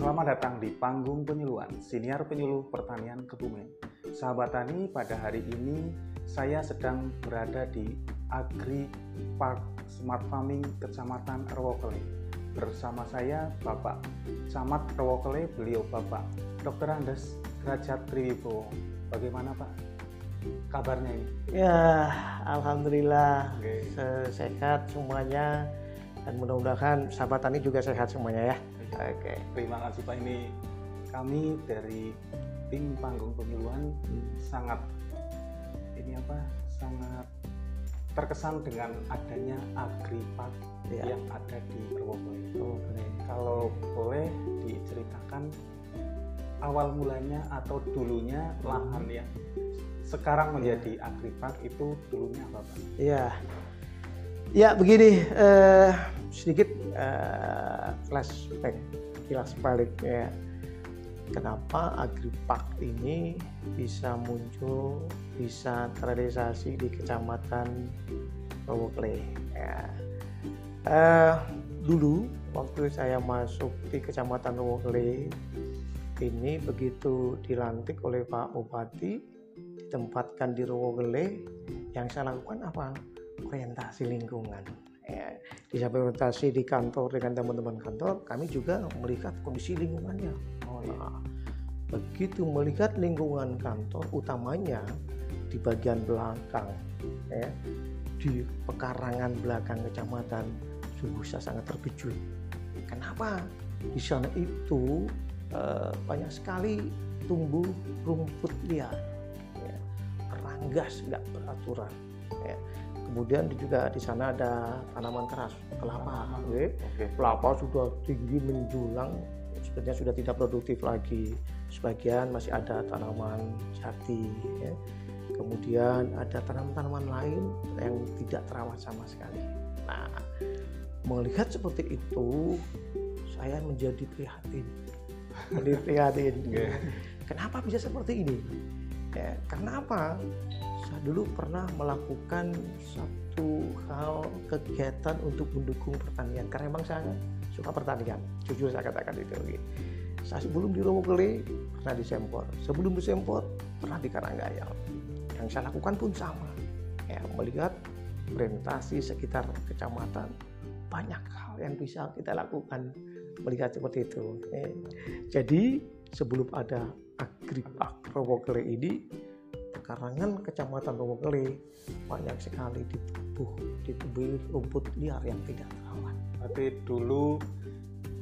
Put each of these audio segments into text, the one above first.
Selamat datang di panggung penyuluhan Siniar Penyuluh Pertanian Kebumen. Sahabat Tani, pada hari ini saya sedang berada di Agri Park Smart Farming Kecamatan Rewokele. Bersama saya Bapak Camat Rewokele, beliau Bapak Dr. Andes Derajat Triwibowo. Bagaimana Pak kabarnya ini? Ya, alhamdulillah se- sehat semuanya dan mudah-mudahan sahabat tani juga sehat semuanya ya. Oke. Terima kasih Pak. Ini kami dari tim panggung penyuluhan sangat ini apa? Sangat terkesan dengan adanya agripark Ya. yang ada di Purwokerto. Oke. Kalau boleh diceritakan awal mulanya atau dulunya lahan yang sekarang menjadi agripark itu dulunya apa Pak? Ya, ya begini eh, sedikit eh, flashback, kilas balik ya. Kenapa agripark ini bisa muncul, bisa terrealisasi di kecamatan Rowokle? Ya. Eh, dulu waktu saya masuk di kecamatan Rowokle ini begitu dilantik oleh Pak Bupati ditempatkan di Rowokle yang saya lakukan apa orientasi lingkungan. Ya, di samping orientasi di kantor dengan teman-teman kantor kami juga melihat kondisi lingkungannya. Oh iya. Nah, begitu melihat lingkungan kantor utamanya di bagian belakang ya, di pekarangan belakang kecamatan sungguh saya sangat terkejut. Kenapa? Di sana itu eh, banyak sekali tumbuh rumput liar ya, ranggas nggak beraturan ya. Kemudian juga di sana ada tanaman keras kelapa. Ya Oke. kelapa sudah tinggi menjulang sepertinya sudah tidak produktif lagi. Sebagian masih ada tanaman jati ya. kemudian ada tanaman-tanaman lain yang tidak terawat sama sekali. Nah melihat seperti itu saya menjadi prihatin. Menjadi prihatin. Oke. kenapa bisa seperti ini? Ya, karena apa dulu pernah melakukan satu hal kegiatan untuk mendukung pertanian karena memang saya suka pertanian jujur saya katakan itu oke. saya sebelum di Rowokele pernah di Sempor sebelum di Sempor pernah di Karanggayal yang saya lakukan pun sama ya melihat orientasi sekitar kecamatan banyak hal yang bisa kita lakukan melihat seperti itu ya. jadi sebelum ada Agripark Rowokele ini pekarangan kecamatan Rowokele banyak sekali ditubuh ditubuhi rumput liar yang tidak terawat Berarti dulu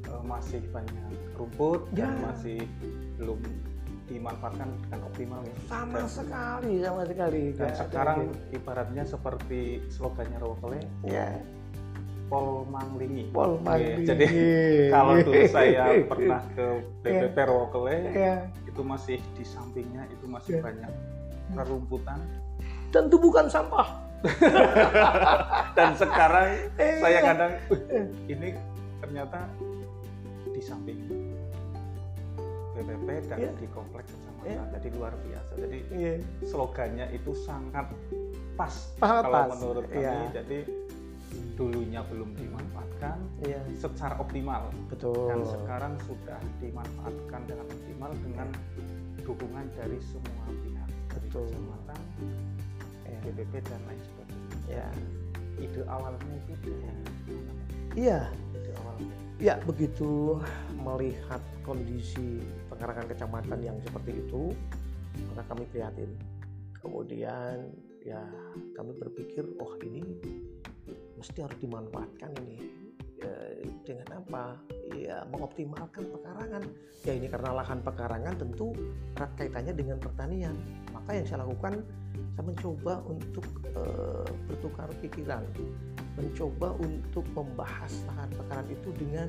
eh, masih banyak rumput dan Ya. masih belum dimanfaatkan dengan optimal ya. sama Dan- sekali sama sekali Dan ada sekarang yang- ibaratnya seperti slogannya Rowokele, ya Pol Manglingi. Pol Manglingi. Jadi kalau dulu saya pernah ke BPP Rowokele, ya itu masih di sampingnya itu masih Ya. banyak rerumputan. dan tumbukan sampah Dan sekarang Eh, saya iya. kadang "Wih, ini ternyata di samping BPP dan Ya. di kompleks kecamatan. Ya. Jadi luar biasa. Jadi Iya. slogannya itu sangat pas Sangat kalau pas. menurut kami. Iya. Jadi dulunya belum dimanfaatkan Iya, secara optimal betul. dan sekarang sudah dimanfaatkan dengan optimal dengan dukungan dari semua pihak Betul. kecamatan, Iya. BPP dan lain sebagainya. Ya. Ide awalnya itu? Iya, Ide awalnya. ya begitu melihat kondisi pekarangan kecamatan yang seperti itu, maka kami prihatin. Kemudian ya kami berpikir, oh ini mesti harus dimanfaatkan ini. Ya, dengan apa? Ya mengoptimalkan pekarangan. Ya ini karena lahan pekarangan tentu erat kaitannya dengan pertanian. Maka yang saya lakukan, saya mencoba untuk eh, bertukar pikiran, mencoba untuk membahas lahan pekarangan itu dengan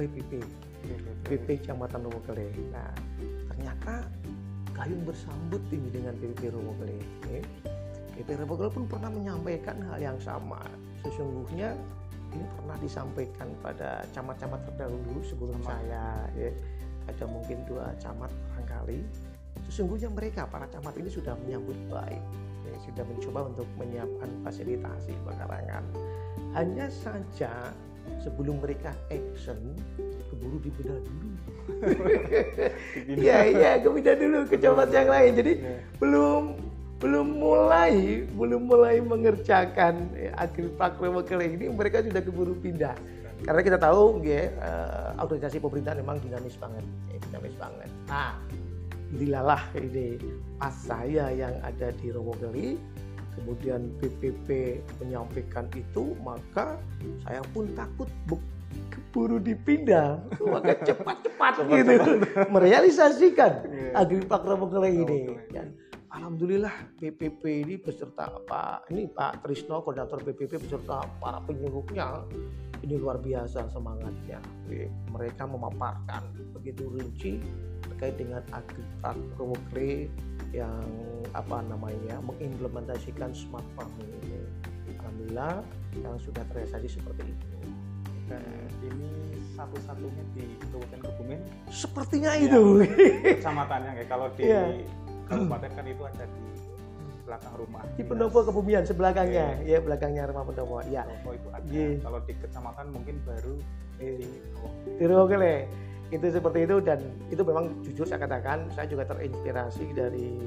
PPP, PP Kecamatan Rowokele. Nah, ternyata gayung bersambut ini dengan PPP Rowokele. Ya. PP Rowokele pun pernah menyampaikan hal yang sama. Sesungguhnya ini pernah disampaikan pada camat-camat terdahulu sebelum Camat. saya. Ya. Ada mungkin dua camat barangkali. Sesungguhnya mereka para camat ini sudah menyambut baik, ya, sudah mencoba untuk menyiapkan fasilitasi pekarangan. Hanya saja sebelum mereka action keburu dibedah dulu. Iya iya kebeda dulu ke tempat yang lain. Jadi Iya. belum belum mulai belum mulai mengerjakan eh, agripak rewakele ini mereka sudah keburu pindah. Karena kita tahu ya eh, organisasi pemerintahan memang dinamis banget ya, dinamis banget. Nah dilalah ini pas saya yang ada di Rowokeli kemudian PPP menyampaikan itu maka saya pun takut bu- keburu dipindah. Maka cepat-cepat gitu merealisasikan Iya. agripak Rowokeli ini Rewokele. Alhamdulillah PPP ini beserta Pak ini Pak Trisno koordinator PPP beserta para penyuluhnya ini luar biasa semangatnya. Mereka memaparkan begitu rinci terkait dengan agripak Rowokle yang apa namanya mengimplementasikan smart farming ini. Alhamdulillah yang sudah terrealisasi seperti itu. Dan ini satu-satunya di Kabupaten Kebumen Sepertinya Iya. itu. kecamatannya ya. Kalau di Iya. Kabupaten kan itu ada di belakang rumah. Di pendopo kebumian sebelakangnya, ya belakangnya rumah pendopo. Ya. Pendopo itu ada. Iya. Kalau di kecamatan mungkin baru bawah. di Rogele itu seperti itu dan itu memang jujur saya katakan saya juga terinspirasi dari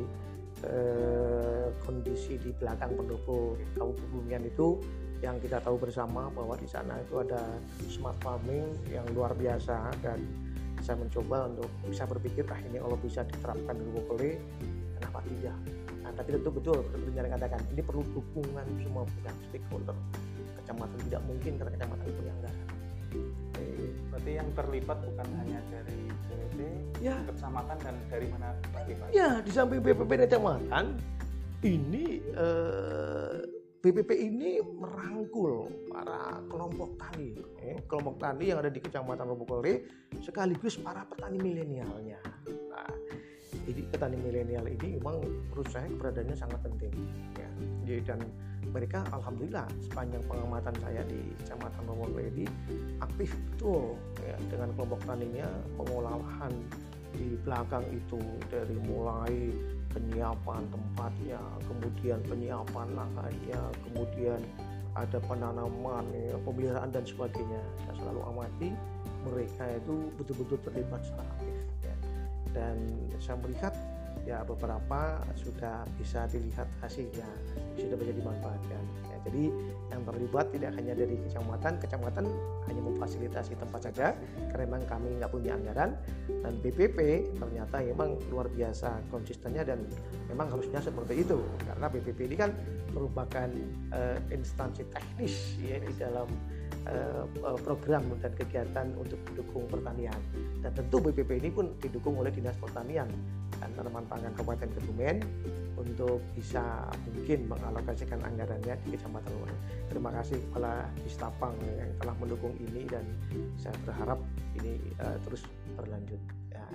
eh, kondisi di belakang pendopo Kabupaten itu yang kita tahu bersama bahwa di sana itu ada smart farming yang luar biasa dan saya mencoba untuk bisa berpikir ah ini kalau bisa diterapkan di Rogele kenapa tidak? Nah, tapi tentu betul seperti yang katakan ini perlu dukungan semua pihak stakeholder. Kecamatan tidak mungkin karena kecamatan punya anggaran. Berarti yang terlibat bukan hanya dari BPT, ya. kecamatan dan dari mana lagi Pak? Ya, di samping BPP kecamatan, ini eh, BPP ini merangkul para kelompok tani, eh, kelompok tani yang ada di Kecamatan Lubukole, sekaligus para petani milenialnya. Nah, jadi petani milenial ini memang menurut saya keberadaannya sangat penting. Ya. Jadi, dan mereka alhamdulillah sepanjang pengamatan saya di Kecamatan Lubukole ini aktif betul ya, dengan kelompok taninya pengolahan di belakang itu dari mulai penyiapan tempatnya, kemudian penyiapan lahannya, kemudian ada penanaman, ya, pemeliharaan dan sebagainya. Saya selalu amati mereka itu betul-betul terlibat secara aktif. Ya. Dan saya melihat ya beberapa sudah bisa dilihat hasilnya, sudah bisa dimanfaatkan. Ya, jadi yang terlibat tidak hanya dari kecamatan, kecamatan hanya memfasilitasi tempat saja karena memang kami nggak punya anggaran dan BPP ternyata memang luar biasa konsistennya dan memang harusnya seperti itu karena BPP ini kan merupakan eh, instansi teknis ya di dalam program dan kegiatan untuk mendukung pertanian dan tentu BPP ini pun didukung oleh Dinas Pertanian dan Tanaman Pangan Kabupaten Kebumen untuk bisa mungkin mengalokasikan anggarannya di Kecamatan Luar. Terima kasih Kepala Distapang yang telah mendukung ini dan saya berharap ini eh, terus berlanjut. Ya,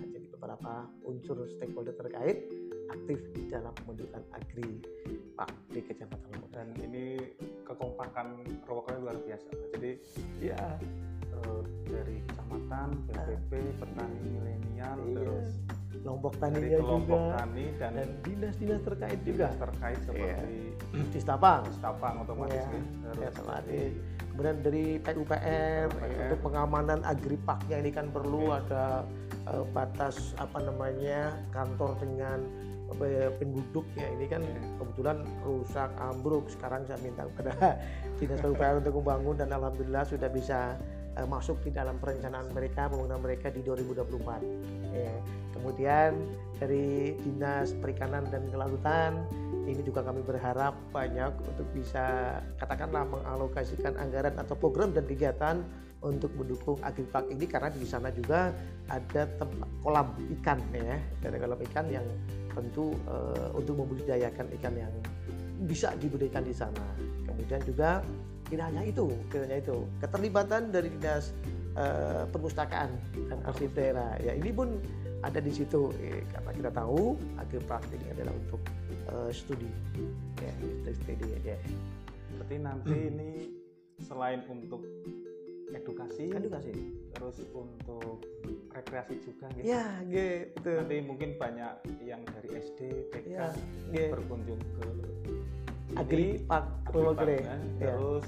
beberapa unsur stakeholder terkait aktif di dalam pembentukan agri Pak di Kecamatan. Dan ini kekompakan Rowokale luar biasa. Jadi Ya, eh, dari kecamatan, BPP, petani milenial, Iya. terus kelompok taninya juga tani dan, dan dinas-dinas terkait juga dinas terkait seperti Distapang. Stapang otomatis Iya, ya. Ya, Terus otomatis. Kemudian dari PUPR. untuk pengamanan agripaknya ini kan perlu ada eh, batas apa namanya kantor dengan eh, penduduk ya ini kan Iya. kebetulan rusak ambruk sekarang saya minta kepada dinas PUPR untuk membangun dan alhamdulillah sudah bisa eh, masuk di dalam perencanaan mereka pembangunan mereka di 2024 ya. kemudian dari dinas perikanan dan kelautan ini juga kami berharap banyak untuk bisa katakanlah mengalokasikan anggaran atau program dan kegiatan untuk mendukung agripak ini karena di sana juga ada tempat kolam ikan ya. Ada kolam ikan yang tentu eh, untuk membudidayakan ikan yang bisa dibudidayakan di sana. Kemudian juga tidak itu tidak itu. Keterlibatan dari dinas eh, perpustakaan dan arsip daerah ya ini pun ada di situ. Eh, karena kita tahu agripak ini adalah untuk eh, studi. Ya studi ya. Berarti nanti ini selain untuk edukasi, edukasi. terus untuk rekreasi juga gitu. ya gitu Nanti mungkin banyak yang dari SD, TK ya ya berkunjung ke agripak Agripaknya, Purwokerto ya. Terus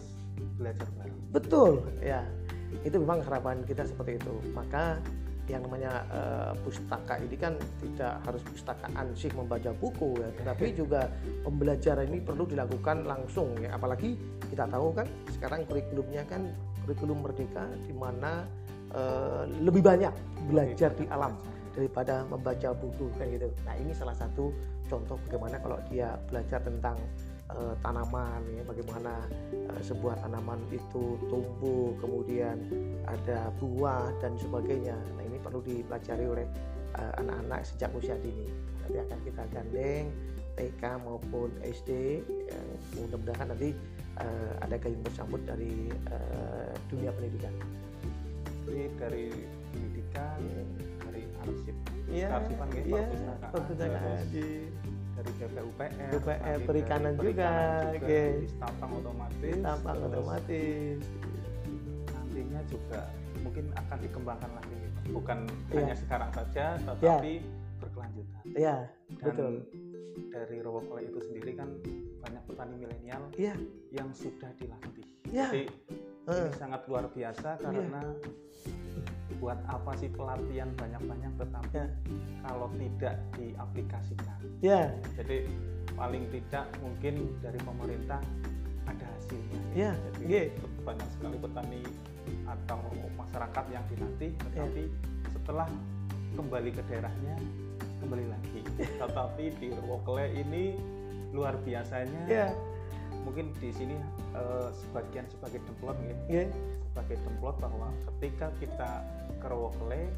belajar bareng. betul ya itu memang harapan kita seperti itu maka yang namanya uh, pustaka ini kan tidak harus pustaka ansih membaca buku ya, tetapi juga pembelajaran ini perlu dilakukan langsung ya. Apalagi kita tahu kan sekarang kurikulumnya kan kurikulum merdeka di mana uh, lebih banyak belajar di alam daripada membaca buku kan gitu. Nah ini salah satu contoh bagaimana kalau dia belajar tentang uh, tanaman ya bagaimana uh, sebuah tanaman itu tumbuh kemudian ada buah dan sebagainya nah ini perlu dipelajari oleh anak eh, anak-anak sejak usia dini nanti akan kita gandeng TK maupun SD yang mudah-mudahan nanti uh, ada gayung bersambut dari uh, dunia pendidikan jadi dari pendidikan yeah. dari arsip yeah. arsipan gitu yeah. perpustakaan, perpustakaan dari BPUPR, BPUPR perikanan juga, juga okay. di otomatis, otomatis. Nantinya juga mungkin akan dikembangkan lagi, bukan yeah. hanya sekarang saja, tetapi yeah. berkelanjutan. Iya, yeah, betul. Dari Rowokole itu sendiri kan banyak petani milenial yeah. yang sudah dilatih. Yeah. Jadi uh. ini sangat luar biasa karena yeah buat apa sih pelatihan banyak-banyak tetapi ya. kalau tidak diaplikasikan ya jadi paling tidak mungkin dari pemerintah ada hasilnya ya, jadi yeah. banyak sekali petani atau masyarakat yang dilatih ya. tetapi ya. setelah kembali ke daerahnya kembali lagi tetapi di Wokle ini luar biasanya ya. mungkin di sini uh, sebagian sebagai demplon ya yeah. Sebagai template bahwa ketika kita ke Rowokle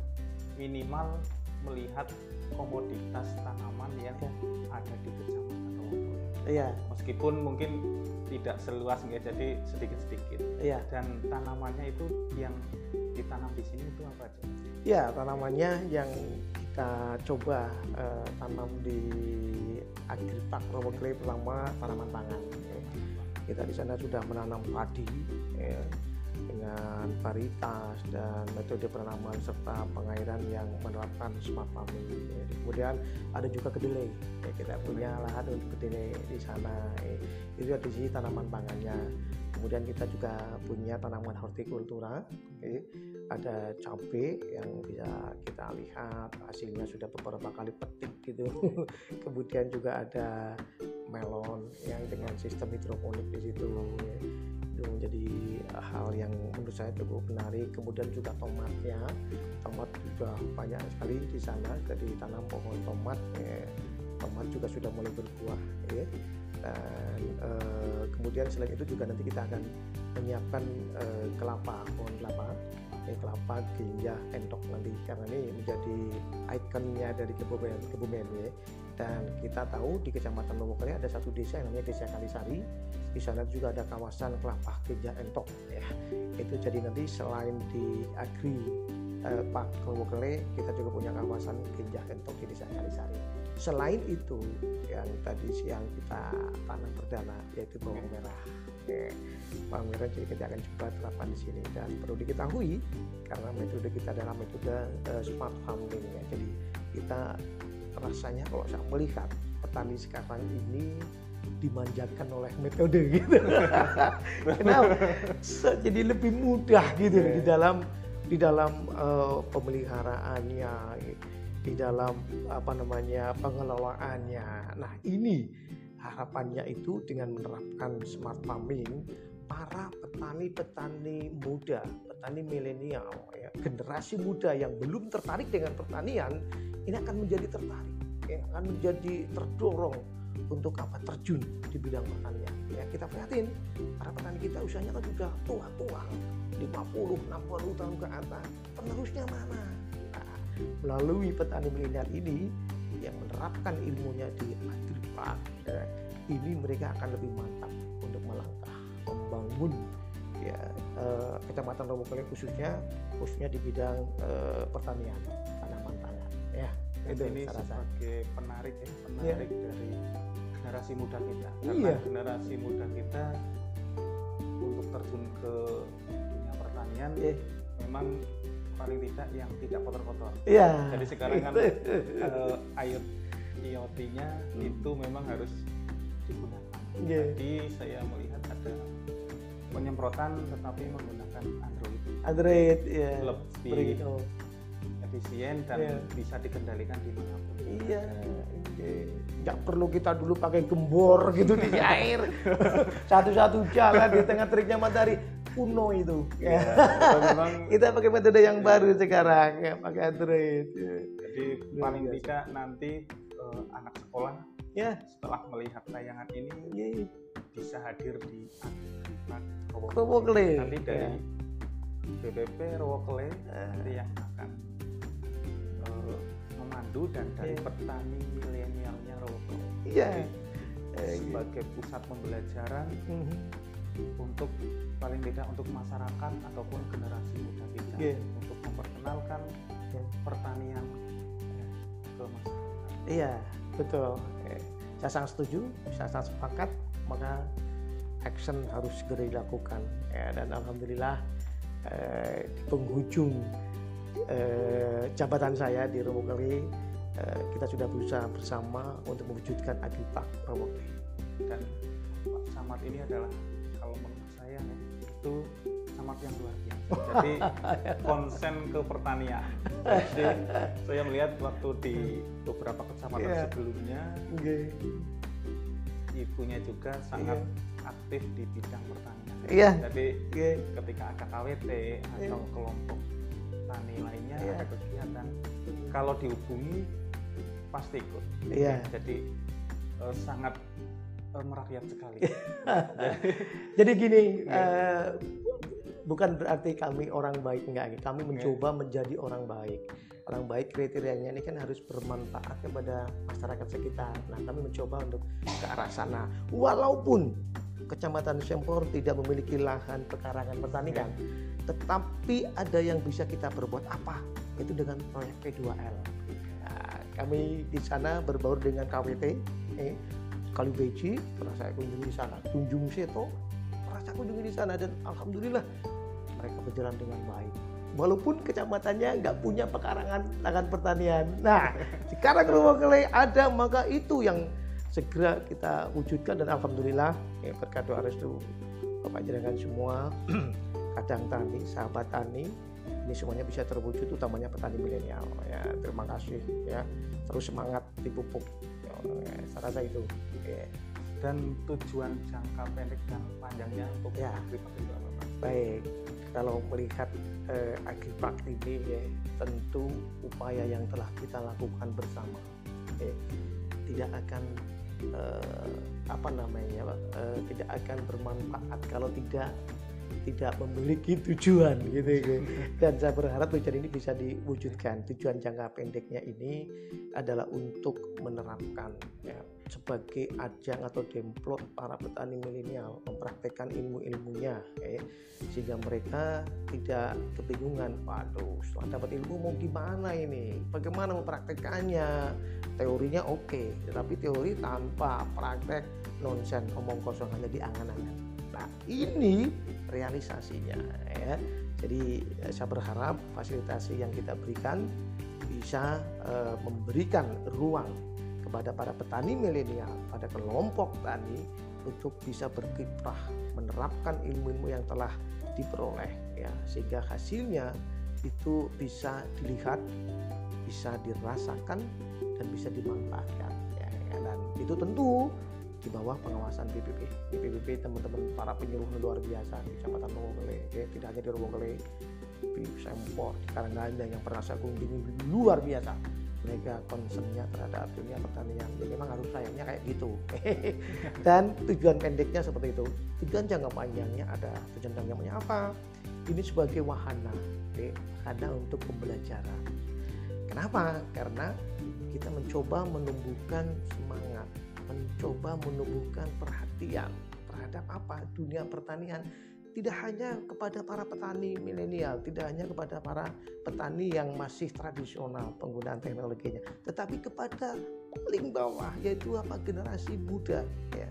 minimal melihat komoditas tanaman yang ya. ada di kecamatan Rowokle. Iya. Meskipun mungkin tidak seluas ya, jadi sedikit-sedikit. Iya. Dan tanamannya itu yang ditanam di sini itu apa aja? Ya, tanamannya yang kita coba uh, tanam di Agripak Rowokle pertama tanaman pangan. Kita di sana sudah menanam padi, ya dengan varietas dan metode penanaman serta pengairan yang menerapkan smart farming. Kemudian ada juga kedelai. Ya, kita punya lahan untuk kedelai di sana. Ya, itu di sini tanaman pangannya. Kemudian kita juga punya tanaman hortikultura. Ada cabai yang bisa kita lihat hasilnya sudah beberapa kali petik gitu. Kemudian juga ada melon yang dengan sistem hidroponik di situ. Itu menjadi hal yang menurut saya cukup menarik kemudian juga tomatnya tomat juga banyak sekali di sana jadi tanam pohon tomat ya. tomat juga sudah mulai berbuah ya. dan e, kemudian selain itu juga nanti kita akan menyiapkan e, kelapa pohon kelapa ya, kelapa ganja entok nanti karena ini menjadi ikonnya dari Kebumen Kebumen ya. Dan kita tahu di Kecamatan Lowokere ada satu desa yang namanya Desa Kalisari. Di sana juga ada kawasan kelapa ganja entok ya. Itu jadi nanti selain di Agri eh, Pak Lowokere kita juga punya kawasan ganja entok di Desa Kalisari selain itu yang tadi siang kita tanam perdana yaitu bawang merah ya, bawang merah jadi kita akan coba terapkan di sini dan perlu diketahui karena metode kita adalah metode uh, smart farming ya jadi kita rasanya kalau saya melihat petani sekarang ini dimanjakan oleh metode gitu. Kenapa? Jadi lebih mudah gitu yeah. di dalam di dalam uh, pemeliharaannya, di dalam apa namanya pengelolaannya. Nah ini harapannya itu dengan menerapkan smart farming para petani-petani muda, petani milenial, ya, generasi muda yang belum tertarik dengan pertanian ini akan menjadi tertarik, ya, akan menjadi terdorong untuk apa terjun di bidang pertanian. Ya kita prihatin, para petani kita usianya kan sudah tua-tua, 50, 60 tahun ke atas. Penerusnya mana? Melalui petani milenial ini yang menerapkan ilmunya di Agripark, ya, ini mereka akan lebih mantap untuk melangkah membangun ya eh, kecamatan Robokoleng khususnya khususnya di bidang eh, pertanian ya itu ini sebagai penarik ya penarik ya. dari generasi muda kita karena iya. generasi muda kita untuk terjun ke dunia pertanian ya. memang paling tidak yang tidak kotor-kotor iya. jadi sekarang kan uh, IoT IoT-nya hmm. itu memang harus digunakan yeah. jadi saya melihat ada penyemprotan tetapi menggunakan Android Android ya lebih Beri- oh. efisien dan Iya. bisa dikendalikan di mana pun. Iya, oke. nggak perlu kita dulu pakai gembor gitu di air. Satu-satu jalan di tengah teriknya matahari kuno itu. Iya, Ya. memang kita pakai metode yang baru sekarang, ya, pakai Android. Ya. jadi Luar paling biasa. tidak nanti eh, anak sekolah Ya, setelah melihat tayangan ini iya. bisa hadir di. Kerowokle. Nanti dari Ya. BPP Rowokle Ah. nanti yang akan eh, memandu dan dari Iya. petani milenialnya Rowokle Iya. Eh, sebagai pusat pembelajaran mhm. Untuk paling tidak untuk masyarakat ataupun generasi muda kita Iya. untuk memperkenalkan Iya. pertanian eh, ke masyarakat. Iya, betul. Eh, Saya sangat setuju, saya sangat sepakat, maka action harus segera dilakukan. Ya, dan alhamdulillah eh, di penghujung eh, jabatan saya di Rowokeli, eh, kita sudah berusaha bersama untuk mewujudkan Agripark Rowokeli. dan Pak Samad ini adalah kalau menurut saya ya, itu Samad yang luar biasa. Jadi konsen ke pertanian. Jadi saya melihat waktu di beberapa kecamatan Iya. sebelumnya ibunya juga sangat aktif di bidang pertanian. Iya. Jadi Iya. ketika ada KWT atau kelompok tani lainnya Iya. ada kegiatan, kalau dihubungi pasti ikut. Iya. Jadi eh, sangat merakyat sekali. Jadi gini, eh, bukan berarti kami orang baik enggak. Kami mencoba menjadi orang baik. Orang baik kriterianya ini kan harus bermanfaat kepada masyarakat sekitar. Nah, kami mencoba untuk ke arah sana. Walaupun Kecamatan Sempor tidak memiliki lahan pekarangan pertanian, tetapi ada yang bisa kita berbuat apa? Itu dengan proyek P2L. Nah, kami di sana berbaur dengan KWT, eh, Kali Beji, pernah saya kunjungi di sana. Tunjung Seto, pernah saya kunjungi di sana dan alhamdulillah mereka berjalan dengan baik. Walaupun kecamatannya nggak punya pekarangan lahan pertanian. Nah, sekarang Rowokele ada, maka itu yang segera kita wujudkan dan alhamdulillah ya, berkat doa restu Bapak jenengan semua, kadang tani, sahabat tani, ini semuanya bisa terwujud utamanya petani milenial ya terima kasih ya terus semangat dipupuk ya, saya rasa itu ya. Dan tujuan jangka pendek dan panjangnya untuk Ya. Agripark itu apa Pak? baik kalau melihat eh, Agripark ini ya, tentu upaya yang telah kita lakukan bersama ya, tidak akan eh, apa namanya eh, tidak akan bermanfaat kalau tidak tidak memiliki tujuan gitu ya. dan saya berharap tujuan ini bisa diwujudkan. Tujuan jangka pendeknya ini adalah untuk menerapkan ya, sebagai ajang atau demplot para petani milenial mempraktekkan ilmu-ilmunya ya, sehingga mereka tidak kebingungan waduh setelah dapat ilmu mau gimana ini? Bagaimana mempraktekannya? Teorinya oke tetapi teori tanpa praktek nonsen omong kosong hanya di angan-angan nah ini realisasinya ya jadi eh, saya berharap fasilitasi yang kita berikan bisa eh, memberikan ruang kepada para petani milenial pada kelompok tani untuk bisa berkiprah menerapkan ilmu-ilmu yang telah diperoleh ya sehingga hasilnya itu bisa dilihat bisa dirasakan dan bisa dimanfaatkan ya, ya. dan itu tentu di bawah pengawasan BPP BPP teman-teman para penyuluh luar biasa. Di Kecamatan Rowokele ya, tidak hanya di Rowokele di Sempor di Karangganda yang pernah saya kunjungi luar biasa. Mereka concernnya terhadap dunia pertanian. Ya memang harus sayangnya kayak gitu. Dan tujuan pendeknya seperti itu. Tujuan jangka panjangnya ada. Tujuan jangka panjangnya apa? Ini sebagai wahana oke, wahana untuk pembelajaran. Kenapa? Karena kita mencoba menumbuhkan semangat mencoba menumbuhkan perhatian terhadap apa? Dunia pertanian. Tidak hanya kepada para petani milenial, tidak hanya kepada para petani yang masih tradisional penggunaan teknologinya, tetapi kepada paling bawah yaitu apa? Generasi muda ya,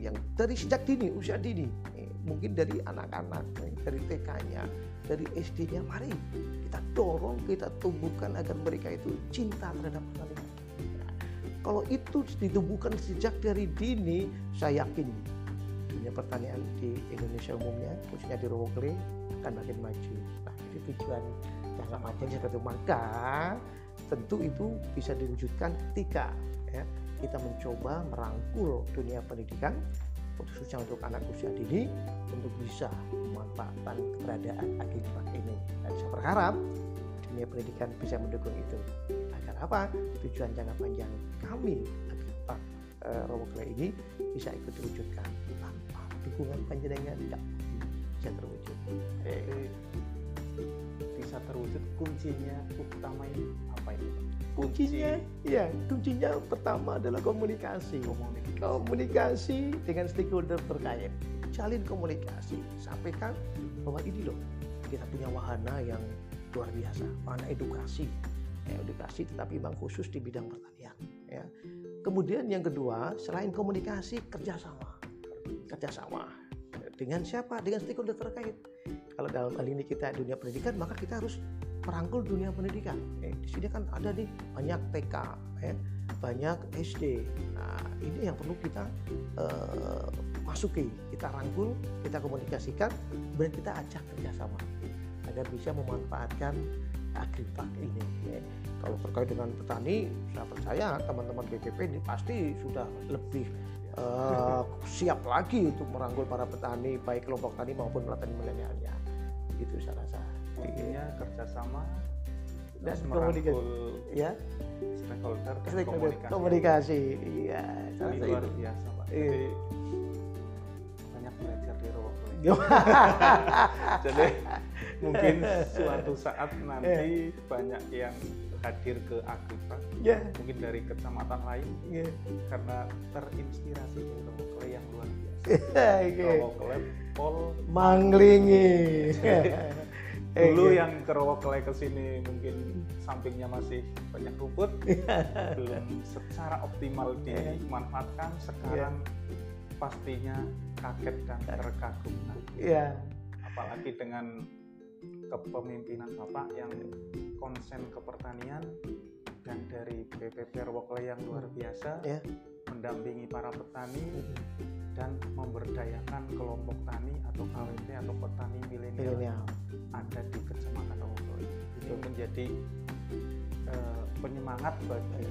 yang dari sejak dini usia dini eh, mungkin dari anak-anak dari TK-nya dari SD-nya mari kita dorong kita tumbuhkan agar mereka itu cinta terhadap pertanian Nah, kalau itu ditumbuhkan sejak dari dini saya yakin dunia pertanian di Indonesia umumnya khususnya di Rowokele akan makin maju. Nah menjadi tujuan jangka panjang seperti itu maka tentu itu bisa diwujudkan ketika ya, kita mencoba merangkul dunia pendidikan khususnya untuk anak usia dini untuk bisa memanfaatkan keberadaan akibat ini. Dan saya berharap dunia pendidikan bisa mendukung itu agar apa tujuan jangka panjang kami akibat e, Robo ini bisa ikut diwujudkan tanpa dukungan panjenengan tidak bisa terwujud. Eh, bisa terwujud kuncinya utama ini apa ini? Kuncinya? Ya kuncinya pertama adalah komunikasi. Komunikasi, komunikasi dengan stakeholder terkait. Jalin komunikasi. Sampaikan bahwa ini loh kita punya wahana yang luar biasa. Wahana edukasi ya, edukasi tetapi memang khusus di bidang pertanian ya. Kemudian yang kedua selain komunikasi kerjasama. Kerjasama dengan siapa? Dengan stakeholder terkait. Kalau dalam hal ini kita dunia pendidikan maka kita harus merangkul dunia pendidikan. Eh, di sini kan ada nih banyak TK, eh, banyak SD. Nah, ini yang perlu kita eh, masuki, kita rangkul, kita komunikasikan, dan kita ajak kerjasama agar bisa memanfaatkan agripak ini. Eh, kalau terkait dengan petani, saya percaya teman-teman BPP ini pasti sudah lebih uh, siap lagi untuk merangkul para petani, baik kelompok tani maupun petani milenialnya. Gitu saya rasa intinya kerjasama dan komunikasi ya stakeholder dan komunikasi. komunikasi iya ini luar biasa pak iya. jadi banyak belajar di Rowokulen jadi mungkin suatu saat nanti yeah. banyak yang hadir ke Agripa yeah. mungkin dari kecamatan lain yeah. karena terinspirasi dari Rowokulen yang luar biasa okay. Rowokulen Pol Manglingi dulu iya. yang Kerowokle ke sini mungkin sampingnya masih banyak rumput belum secara optimal iya. dimanfaatkan sekarang yeah. pastinya kaget dan terkagum yeah. apalagi dengan kepemimpinan Bapak yang konsen ke pertanian dan dari BPP Kerowokle yang luar biasa yeah. mendampingi para petani dan memberdayakan kelompok tani atau KWT atau petani milenial ada di Kecamatan Rawokole itu menjadi uh, penyemangat bagi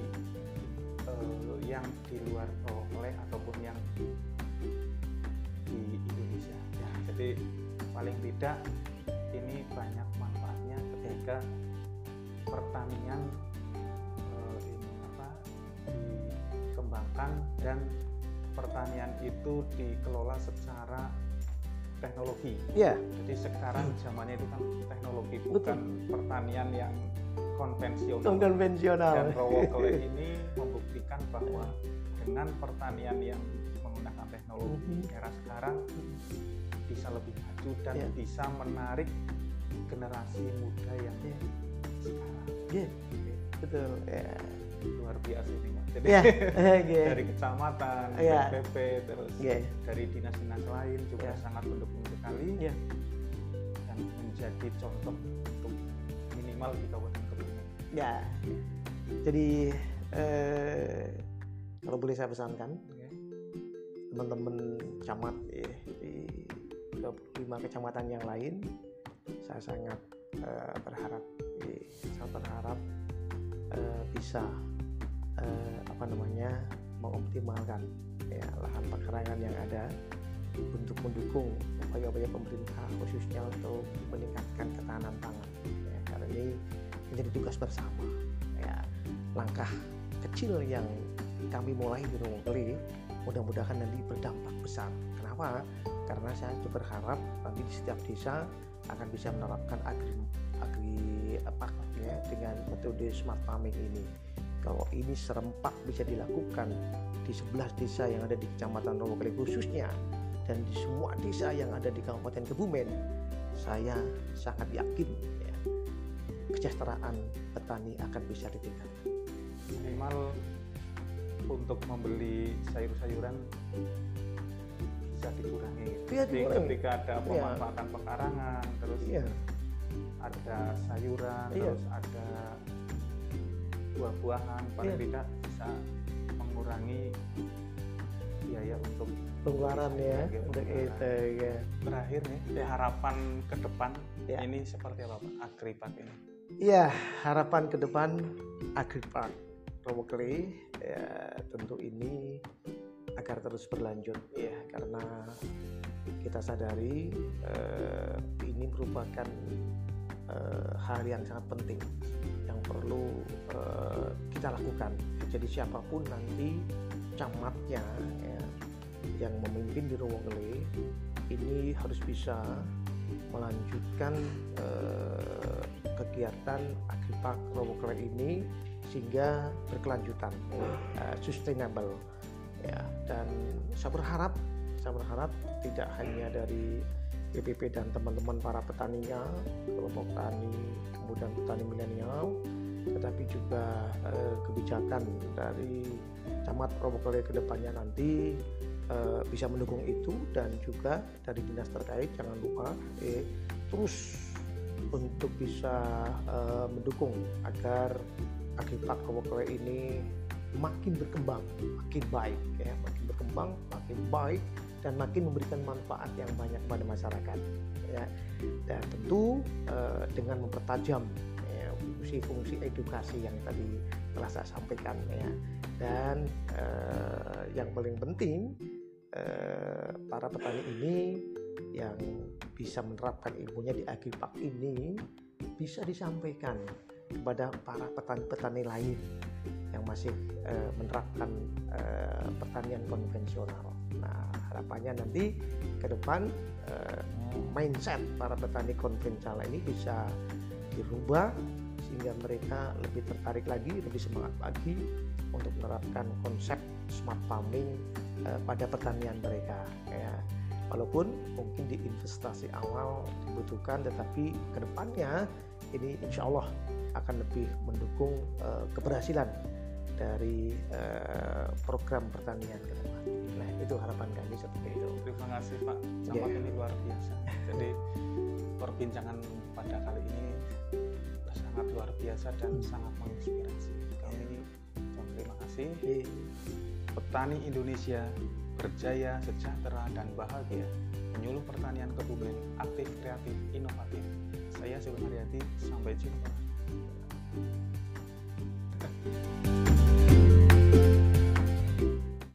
uh, yang di luar Rawokole ataupun yang di Indonesia. Ya, jadi paling tidak ini banyak manfaatnya ketika pertanian uh, ini apa dikembangkan dan pertanian itu dikelola secara teknologi. Iya. Jadi sekarang zamannya itu kan teknologi bukan Betul. pertanian yang konvensional. Konvensional. Dan Rowokle ini membuktikan bahwa dengan pertanian yang menggunakan teknologi mm -hmm. era sekarang bisa lebih maju dan yeah. bisa menarik generasi muda yang yeah. sekarang. Iya. Yeah. Betul. Ya. Luar biasa ini jadi yeah. yeah. dari kecamatan, yeah. BPP, terus yeah. dari dinas-dinas lain juga yeah. sangat mendukung sekali yeah. dan menjadi contoh untuk minimal di Kabupaten Kebumen. Ya, jadi eh, kalau boleh saya pesankan, okay. teman-teman camat ya, di 25 kecamatan yang lain, saya sangat eh, berharap, ya, sangat berharap eh, bisa eh, apa namanya mengoptimalkan ya, lahan pekarangan yang ada untuk mendukung upaya-upaya pemerintah khususnya untuk meningkatkan ketahanan pangan ya, karena ini menjadi tugas bersama ya. Langkah kecil yang kami mulai di Rungkli mudah-mudahan nanti berdampak besar. Kenapa karena saya itu berharap nanti di setiap desa akan bisa menerapkan agri agri apa ya dengan metode smart farming ini kalau ini serempak bisa dilakukan di 11 desa yang ada di Kecamatan Rawakali khususnya dan di semua desa yang ada di Kabupaten Kebumen, saya sangat yakin ya, kesejahteraan petani akan bisa ditingkatkan. Minimal untuk membeli sayur-sayuran bisa dikurangi. Ya, Jadi ketika ada iya. pemanfaatan ya. pekarangan, terus ya. ada sayuran, ya. terus ada buah-buahan paling yeah. tidak bisa mengurangi biaya untuk pengeluaran ya untuk itu ya terakhir nih harapan ke depan Ya. ini seperti apa Pak Agripak ini? Ya, harapan ke depan Agripark Robokley ya tentu ini agar terus berlanjut ya karena kita sadari eh, ini merupakan eh, hal yang sangat penting yang perlu eh, kita lakukan. Jadi siapa pun nanti camatnya ya, yang memimpin di Rowogley ini harus bisa melanjutkan eh, kegiatan Agripark Rowogley ini sehingga berkelanjutan, eh, sustainable ya. Dan saya berharap, saya berharap tidak hanya dari BPP dan teman-teman para petaninya, kelompok tani, kemudian petani milenial, tetapi juga eh, kebijakan dari camat Robokley ke depannya nanti eh, bisa mendukung itu dan juga dari dinas terkait jangan lupa eh, terus untuk bisa eh, mendukung agar Agripark Robokley ini makin berkembang, makin baik ya, makin berkembang, makin baik dan makin memberikan manfaat yang banyak kepada masyarakat ya. Dan tentu eh, dengan mempertajam ya, fungsi-fungsi edukasi yang tadi telah saya sampaikan ya. Dan eh, yang paling penting eh, para petani ini yang bisa menerapkan ilmunya di Agripark ini bisa disampaikan kepada para petani-petani lain yang masih eh, menerapkan eh, pertanian konvensional. Nah, harapannya nanti ke depan eh, mindset para petani konvensional ini bisa dirubah sehingga mereka lebih tertarik lagi, lebih semangat lagi untuk menerapkan konsep smart farming eh, pada pertanian mereka. Ya, walaupun mungkin di investasi awal dibutuhkan, tetapi ke depannya ini insya Allah akan lebih mendukung eh, keberhasilan dari eh, program pertanian ke depan. Nah, itu harapan kami seperti itu. Terima kasih Pak Ya. ini luar biasa. Jadi perbincangan pada kali ini sangat luar biasa dan sangat menginspirasi. Kami ucapkan terima kasih. Oke. Petani Indonesia berjaya, sejahtera, dan bahagia. Penyuluh pertanian Kebumen aktif, kreatif, inovatif. Saya Sulun Haryati, sampai jumpa.